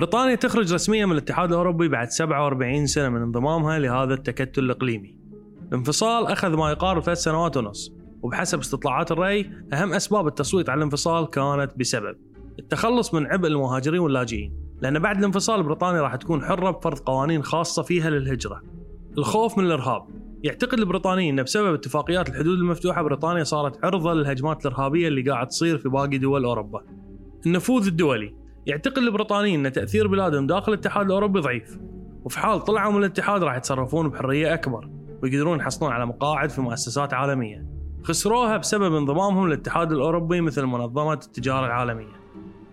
بريطانيا تخرج رسميا من الاتحاد الأوروبي بعد 47 سنة من انضمامها لهذا التكتل الإقليمي. الانفصال أخذ ما يقارب ثلاث سنوات ونص وبحسب استطلاعات الرأي أهم أسباب التصويت على الانفصال كانت بسبب التخلص من عبء المهاجرين واللاجئين لأن بعد الانفصال بريطانيا راح تكون حرة بفرض قوانين خاصة فيها للهجرة. الخوف من الإرهاب. يعتقد البريطانيين أن بسبب اتفاقيات الحدود المفتوحة بريطانيا صارت عرضة للهجمات الإرهابية اللي قاعد تصير في باقي دول أوروبا. النفوذ الدولي. يعتقد البريطانيين أن تأثير بلادهم داخل الاتحاد الأوروبي ضعيف. وفي حال طلعوا من الاتحاد راح يتصرفون بحرية أكبر ويقدرون يحصلون على مقاعد في مؤسسات عالمية. خسروها بسبب انضمامهم للاتحاد الأوروبي مثل منظمة التجارة العالمية.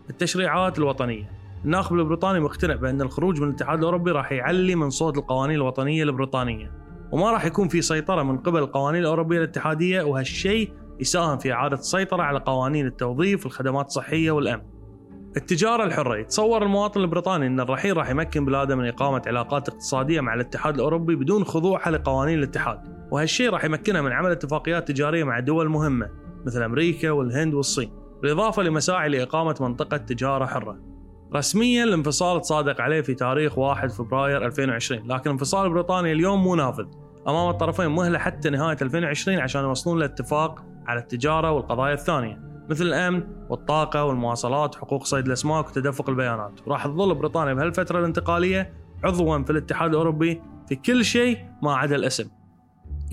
التشريعات الوطنية. الناخب البريطاني مقتنع بأن الخروج من الاتحاد الأوروبي راح يعلي من صوت القوانين الوطنية البريطانية. وما راح يكون في سيطرة من قبل القوانين الأوروبية الاتحادية وهالشيء يساهم في إعادة السيطرة على قوانين التوظيف والخدمات الصحية والأمن. التجارة الحرة يتصور المواطن البريطاني أن الرحيل راح يمكن بلاده من إقامة علاقات اقتصادية مع الاتحاد الأوروبي بدون خضوعها لقوانين الاتحاد. وهالشيء راح يمكنها من عمل اتفاقيات تجارية مع دول مهمة مثل أمريكا والهند والصين بالإضافة لمساعي لإقامة منطقة تجارة حرة. رسميا الانفصال تصادق عليه في تاريخ 1 فبراير 2020 لكن انفصال بريطانيا اليوم مو نافذ. أمام الطرفين مهلة حتى نهاية 2020 عشان يوصلون لاتفاق على التجارة والقضايا الثانية. مثل الأمن والطاقة والمواصلات وحقوق صيد الأسماك وتدفق البيانات. وراح تظل بريطانيا بهالفترة الانتقالية عضوا في الاتحاد الأوروبي في كل شيء ما عدا الأسم.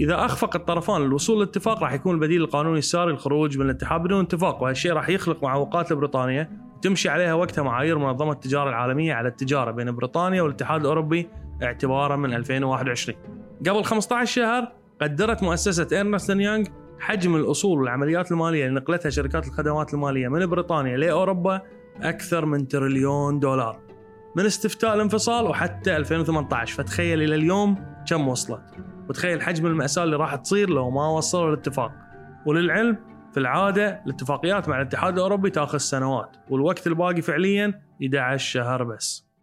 إذا أخفق الطرفان للوصول لاتفاق راح يكون البديل القانوني الساري الخروج من الاتحاد بدون اتفاق وهالشيء راح يخلق معوقات لبريطانيا تمشي عليها وقتها معايير منظمة التجارة العالمية على التجارة بين بريطانيا والاتحاد الأوروبي اعتبارا من 2021 قبل 15 شهر قدرت مؤسسة ايرنست يانج حجم الأصول والعمليات المالية اللي نقلتها شركات الخدمات المالية من بريطانيا لأوروبا أكثر من تريليون دولار. من استفتاء الانفصال وحتى 2018 فتخيل إلى اليوم كم وصلت. وتخيل حجم المأساة اللي راح تصير لو ما وصلوا الاتفاق. وللعلم في العادة الاتفاقيات مع الاتحاد الأوروبي تأخذ سنوات. والوقت الباقي فعليا 11 شهر بس.